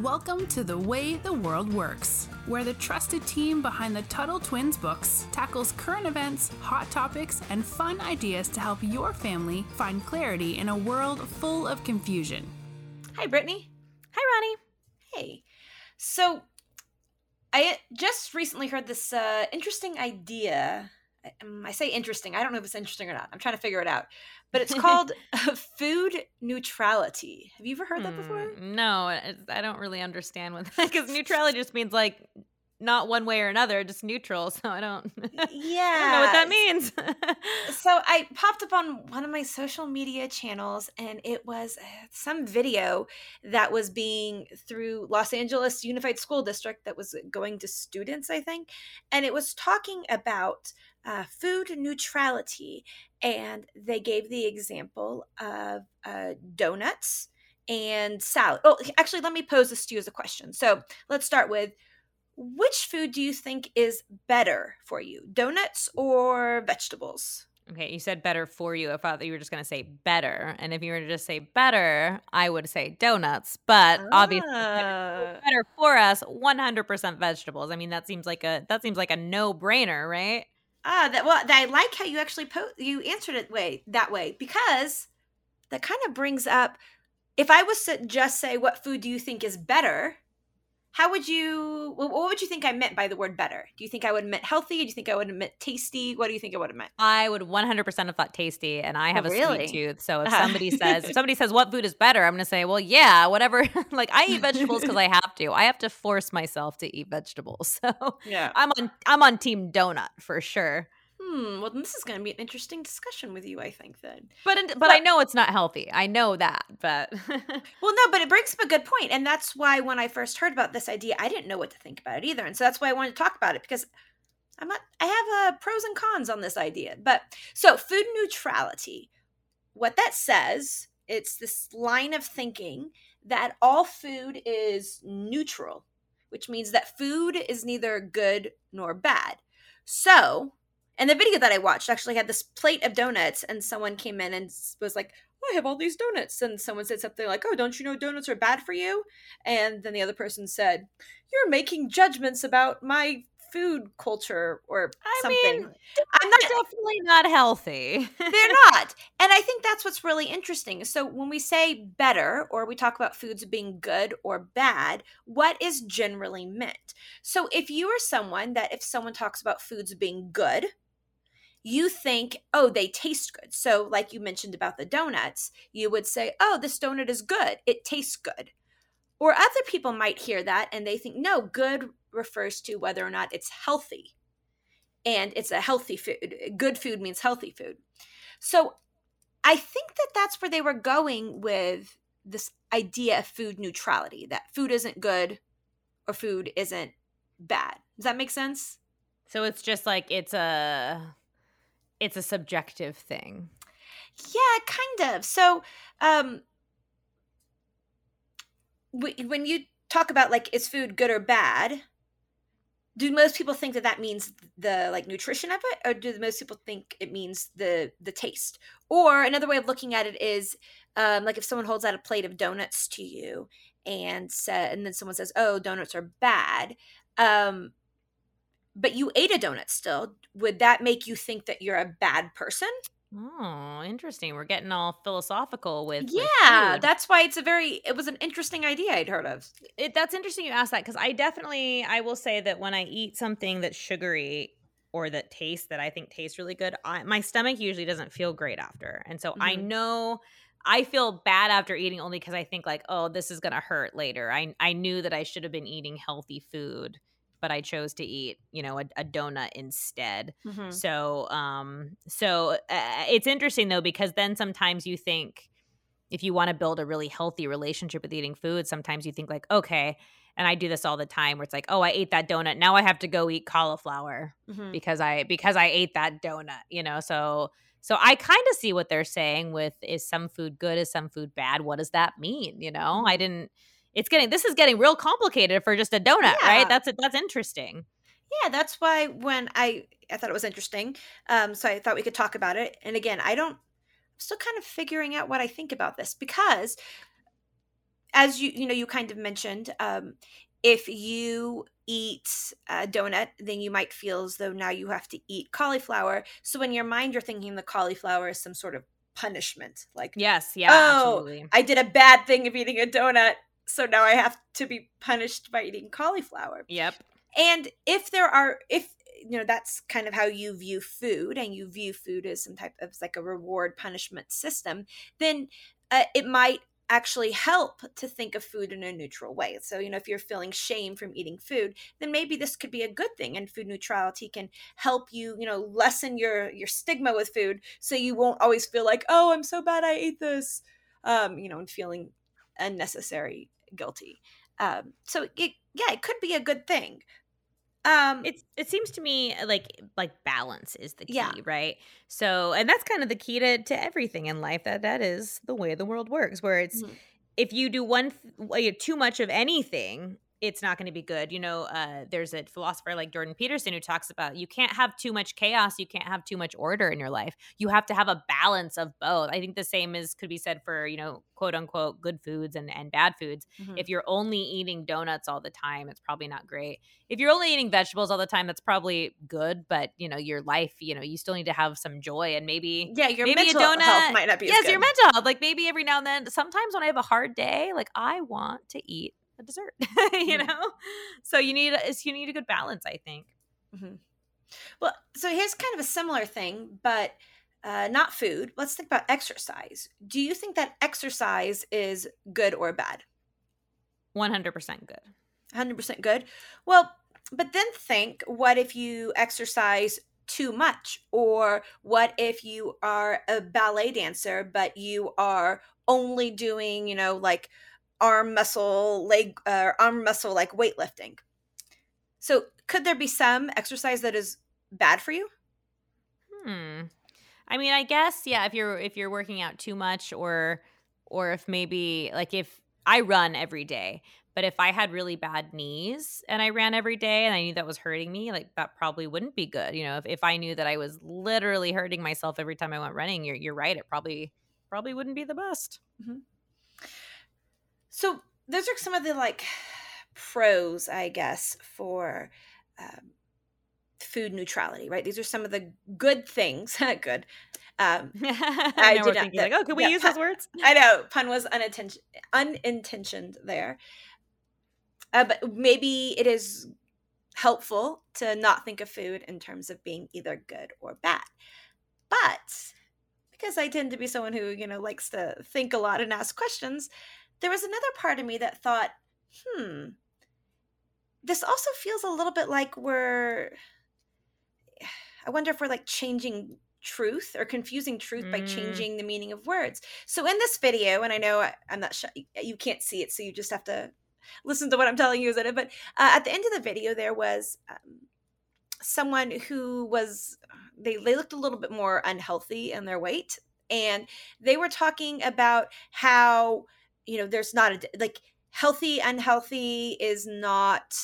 Welcome to The Way the World Works, where the trusted team behind the Tuttle Twins books tackles current events, hot topics, and fun ideas to help your family find clarity in a world full of confusion. Hi, Brittany. Hi, Ronni. Hey. So, I just recently heard this uh, interesting idea. I, um, I say interesting. I don't know if it's interesting or not. I'm trying to figure it out. But it's called food neutrality. Have you ever heard that before? Hmm, no, I don't really understand what that because neutrality just means like not one way or another, just neutral. So I don't, yeah, I don't know what that means. So I popped up on one of my social media channels and it was uh, some video that was being through Los Angeles Unified School District that was going to students, I think. And it was talking about uh, food neutrality. And they gave the example of uh, donuts and salad. Oh, actually, let me pose this to you as a question. So let's start with which food do you think is better for you, donuts or vegetables? okay, you said better for you. I thought that you were just going to say better. And if you were to just say better, I would say donuts. But obviously, Ah. better for us, 100% vegetables. I mean, that seems like a that seems like a no brainer, right? Ah, that well, I like how you actually po- you answered it way that way because that kind of brings up if I was to just say what food do you think is better, how would you what would you think I meant by the word better? Do you think I would have meant healthy? Do you think I would have meant tasty? What do you think I would have meant? I would 100% have thought tasty, and I have a really? sweet tooth. So if Uh-huh. somebody says if somebody says what food is better, I'm going to say, well, yeah, whatever. like I eat vegetables because I have to. I have to force myself to eat vegetables. So Yeah. I'm on I'm on team donut for sure. Hmm. Well, this is going to be an interesting discussion with you, I think. Then. But but I know it's not healthy. I know that. But Well, no, but it brings up a good point, and that's why when I first heard about this idea, I didn't know what to think about it either, and so that's why I wanted to talk about it because I'm not. I have uh, pros and cons on this idea, but so food neutrality, what that says, it's this line of thinking that all food is neutral, which means that food is neither good nor bad. So, and the video that I watched actually had this plate of donuts, and someone came in and was like, oh, I have all these donuts. And someone said something like, Oh, don't you know donuts are bad for you? And then the other person said, You're making judgments about my food culture or I something. mean, I'm not definitely not healthy. they're not. And I think that's what's really interesting. So when we say better or we talk about foods being good or bad, what is generally meant? So if you are someone that if someone talks about foods being good, you think, oh, they taste good. So, like you mentioned about the donuts, you would say, oh, this donut is good. It tastes good. Or other people might hear that and they think, no, good refers to whether or not it's healthy. And it's a healthy food. Good food means healthy food. So, I think that that's where they were going with this idea of food neutrality that food isn't good or food isn't bad. Does that make sense? so it's just like it's a it's a subjective thing. Yeah, kind of. So, um, wh- when you talk about like is food good or bad, do most people think that that means the like nutrition of it, or do most people think it means the the taste? Or another way of looking at it is, um, like if someone holds out a plate of donuts to you and said, and then someone says, "Oh, donuts are bad," um, but you ate a donut still. Would that make you think that you're a bad person? Oh, interesting. We're getting all philosophical with with yeah food. that's why it's a very it was an interesting idea i'd heard of it, that's interesting you asked that because I definitely I will say that when I eat something that's sugary or that tastes that I think tastes really good, I, my stomach usually doesn't feel great after, and so I Mhm. know I feel bad after eating only because I think like, oh, this is gonna hurt later. I I knew that I should have been eating healthy food, but I chose to eat you know a, a donut instead. So, um, so uh, it's interesting though because then sometimes you think if you want to build a really healthy relationship with eating food, sometimes you think like, okay, and I do this all the time where it's like, oh, I ate that donut, now I have to go eat cauliflower Mhm. because I because I ate that donut, you know. So so I kind of see what they're saying with is some food good, is some food bad? What does that mean? You know, I didn't. It's getting this is getting real complicated for just a donut, Yeah. right? That's it. that's interesting. yeah that's why when i i thought it was interesting um so i thought we could talk about it and again i don't i'm still kind of figuring out what i think about this because as you you know you kind of mentioned um, if you eat a donut then you might feel as though now you have to eat cauliflower so in your mind you're thinking the cauliflower is some sort of punishment like yes yeah oh absolutely. i did a bad thing of eating a donut so now i have to be punished by eating cauliflower yep and if there are if you know that's kind of how you view food and you view food as some type of like a reward punishment system then uh, it might actually help to think of food in a neutral way. So, you know, if you're feeling shame from eating food, then maybe this could be a good thing and food neutrality can help you, you know, lessen your your stigma with food so you won't always feel like, "Oh, I'm so bad I ate this." Um, you know, and feeling unnecessary guilty. Um, so it, yeah, it could be a good thing. Um, it's it seems to me uh, like like balance is the key, yeah. right? So, and that's kind of the key to to everything in life. That that is the way the world works. Where it's mm-hmm. if you do one th- too much of anything, it's not going to be good. You know, uh, there's a philosopher like Jordan Peterson who talks about you can't have too much chaos, you can't have too much order in your life. You have to have a balance of both. I think the same is could be said for you know quote unquote good foods and and bad foods. Mm-hmm. If you're only eating donuts all the time, it's probably not great. If you're only eating vegetables all the time, that's probably good. But you know, your life, you know, you still need to have some joy and maybe yeah, your maybe mental a donut health might not be. Yes, your mental health. Like maybe every now and then. Sometimes when I have a hard day, like I want to eat a dessert you mm-hmm. know? So you need a, you need a good balance i think. Mm-hmm. well so here's kind of a similar thing but uh, not food. Let's think about exercise. Do you think that exercise is good or bad? 100% good. 100% good? Well but then think what if you exercise too much? Or what if you are a ballet dancer but you are only doing you know like arm muscle, leg, uh, arm muscle like weightlifting. So, could there be some exercise that is bad for you? Hmm. I mean, I guess yeah. If you're if you're working out too much, or or if maybe like if I run every day, but if I had really bad knees and I ran every day and I knew that was hurting me, like that probably wouldn't be good. You know, if, if I knew that I was literally hurting myself every time I went running, you're you're right. It probably probably wouldn't be the best. Mm-hmm. So those are some of the like pros, I guess, for um, food neutrality, right? These are some of the good things. good. Um, I did not. Think like, oh, could we yeah, use pun, those words? I know pun was unintention, unintentioned there. Uh, but maybe it is helpful to not think of food in terms of being either good or bad. But because I tend to be someone who you know likes to think a lot and ask questions, there was another part of me that thought, hmm, this also feels a little bit like we're, I wonder if we're like changing truth or confusing truth mm. by changing the meaning of words. So in this video, and I know I, am not sure you can't see it, so you just have to listen to what I'm telling you is in it. But uh, at the end of the video, there was um, someone who was they they looked a little bit more unhealthy in their weight, and they were talking about how you know there's not a like healthy unhealthy is not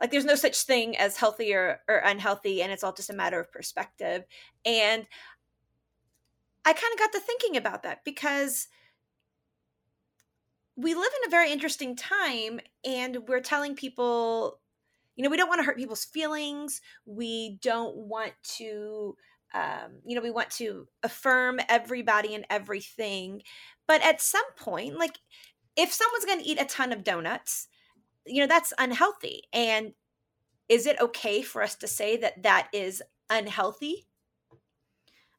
like there's no such thing as healthy or, or unhealthy and it's all just a matter of perspective. And i kind of got to thinking about that because we live in a very interesting time and we're telling people you know we don't want to hurt people's feelings. We don't want to um, you know we want to affirm everybody and everything but at some point, like if someone's going to eat a ton of donuts, you know, that's unhealthy. And is it okay for us to say that that is unhealthy?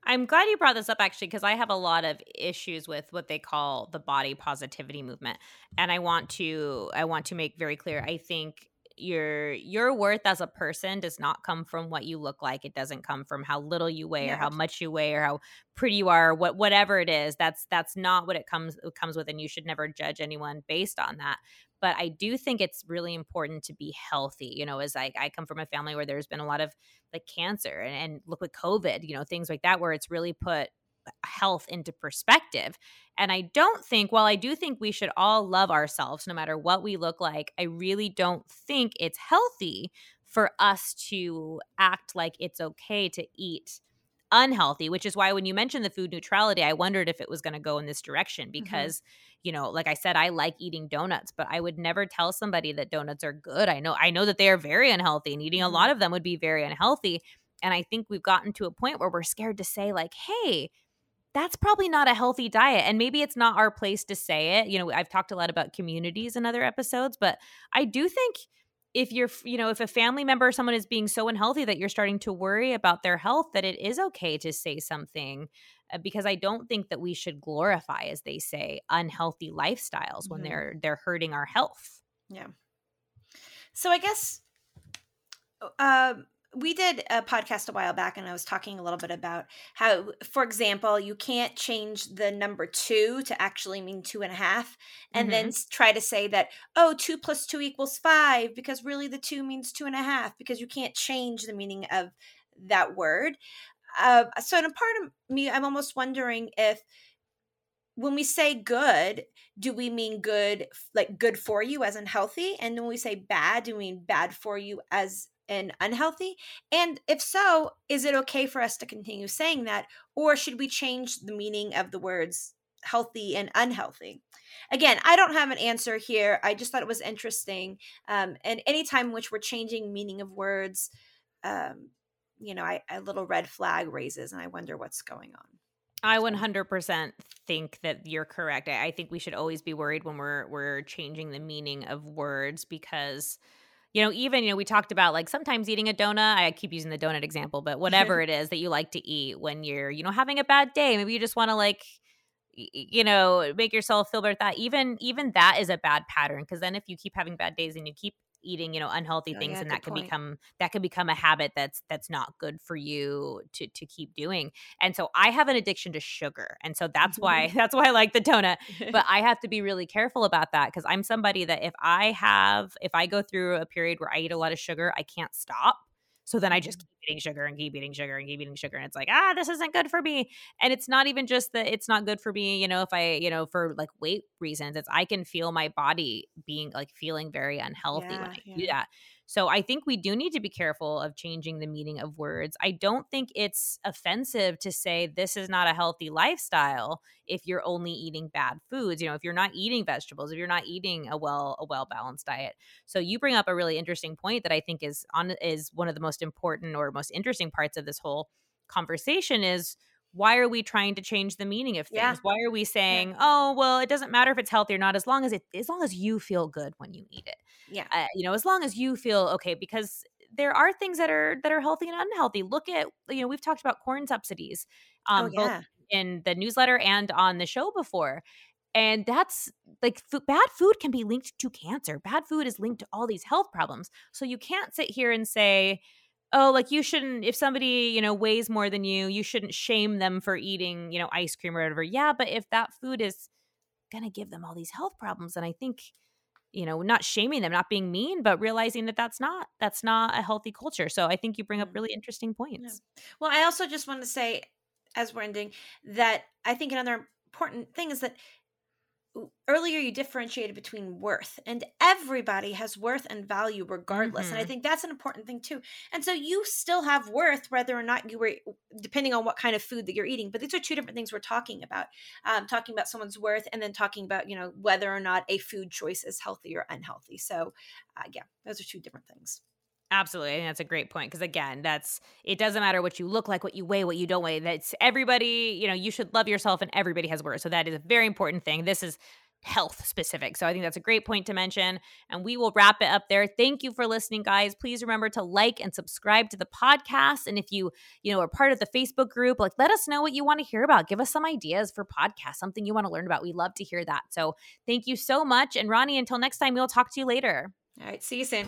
I'm glad you brought this up actually because I have a lot of issues with what they call the body positivity movement and I want to I want to make very clear I think your your worth as a person does not come from what you look like. It doesn't come from how little you weigh or how much you weigh or how pretty you are or what whatever it is. That's that's not what it comes it comes with and you should never judge anyone based on that. But i do think it's really important to be healthy you know as i, I come from a family where there's been a lot of like cancer and, and look with covid you know things like that where it's really put health into perspective. And I don't think, while I do think we should all love ourselves no matter what we look like, I really don't think it's healthy for us to act like it's okay to eat unhealthy, which is why when you mentioned the food neutrality, I wondered if it was going to go in this direction Mm-hmm. because, you know, like I said, I like eating donuts, but I would never tell somebody that donuts are good. I know, I know that they are very unhealthy and eating a Mm-hmm. lot of them would be very unhealthy. And I think we've gotten to a point where we're scared to say, like, hey, that's probably not a healthy diet. And maybe it's not our place to say it. You know, I've talked a lot about communities in other episodes, but I do think if you're, you know, if a family member or someone is being so unhealthy that you're starting to worry about their health, that it is okay to say something uh, because I don't think that we should glorify, as they say, unhealthy lifestyles when Mhm. they're they're hurting our health. Yeah. So I guess uh, we did a podcast a while back, and I was talking a little bit about how, for example, you can't change the number two to actually mean two and a half, and then try to say that, oh, two plus two equals five, because really the two means two and a half, because you can't change the meaning of that word. Uh, so, in a part of me, I'm almost wondering if when we say good, do we mean good like good for you as in healthy and when we say bad do we mean bad for you as in unhealthy? And if so is it okay for us to continue saying that or should we change the meaning of the words healthy and unhealthy? Again i don't have an answer here. I just thought it was interesting um, and anytime in which we're changing meaning of words um, you know I, a little red flag raises and i wonder what's going on. I 100% think that you're correct. I, I think we should always be worried when we're we're changing the meaning of words because you know, even you know, we talked about like sometimes eating a donut. I keep using the donut example, but whatever it is that you like to eat when you're, you know, having a bad day, maybe you just want to like you know, make yourself feel better that. Even even that is a bad pattern because then if you keep having bad days and you keep eating, you know, unhealthy Oh, things yeah, and that can point. become that can become a habit that's that's not good for you to to keep doing. And so I have an addiction to sugar. And so that's why mm-hmm. that's why I like the donut but I have to be really careful about that because I'm somebody that if I have, if I go through a period where I eat a lot of sugar, I can't stop. So then I just keep eating sugar and keep eating sugar and keep eating sugar. And it's like, ah, this isn't good for me. And it's not even just that it's not good for me, you know, if I, you know, for like weight reasons, it's I can feel my body being like feeling very unhealthy when Yeah, I do that. So I think we do need to be careful of changing the meaning of words. I don't think it's offensive to say this is not a healthy lifestyle if you're only eating bad foods you know if you're not eating vegetables if you're not eating a well a well balanced diet so you bring up a really interesting point that i think is on is one of the most important or most interesting parts of this whole conversation is why are we trying to change the meaning of things Yeah. why are we saying oh well it doesn't matter if it's healthy or not as long as it as long as you feel good when you eat it yeah uh, you know as long as you feel okay because there are things that are that are healthy and unhealthy look at you know we've talked about corn subsidies um oh both yeah in the newsletter and on the show before. And that's like food, bad food can be linked to cancer. Bad food is linked to all these health problems. So you can't sit here and say, oh, like you shouldn't, if somebody, you know, weighs more than you, you shouldn't shame them for eating, you know, ice cream or whatever. Yeah, but if that food is going to give them all these health problems, then I think, you know, not shaming them, not being mean, but realizing that that's not, that's not a healthy culture. So I think you bring up Mm. really interesting points. Well, I also just want to say, as we're ending, that I think another important thing is that earlier you differentiated between worth, and everybody has worth and value regardless. And I Mhm. think that's an important thing too. And so you still have worth whether or not you were, depending on what kind of food that you're eating. But these are two different things we're talking about. Um, talking about someone's worth, and then talking about you know whether or not a food choice is healthy or unhealthy. So, uh, yeah, those are two different things. Absolutely. I think that's a great point. Because again, that's it doesn't matter what you look like, what you weigh, what you don't weigh. That's everybody, you know, you should love yourself and everybody has worth. So that is a very important thing. This is health specific. So I think that's a great point to mention. And we will wrap it up there. Thank you for listening, guys. Please remember to like and subscribe to the podcast. And if you, you know, are part of the Facebook group, like let us know what you want to hear about. Give us some ideas for podcasts, something you want to learn about. We love to hear that. So thank you so much. And Ronni, until next time, we'll talk to you later. All right, see you soon.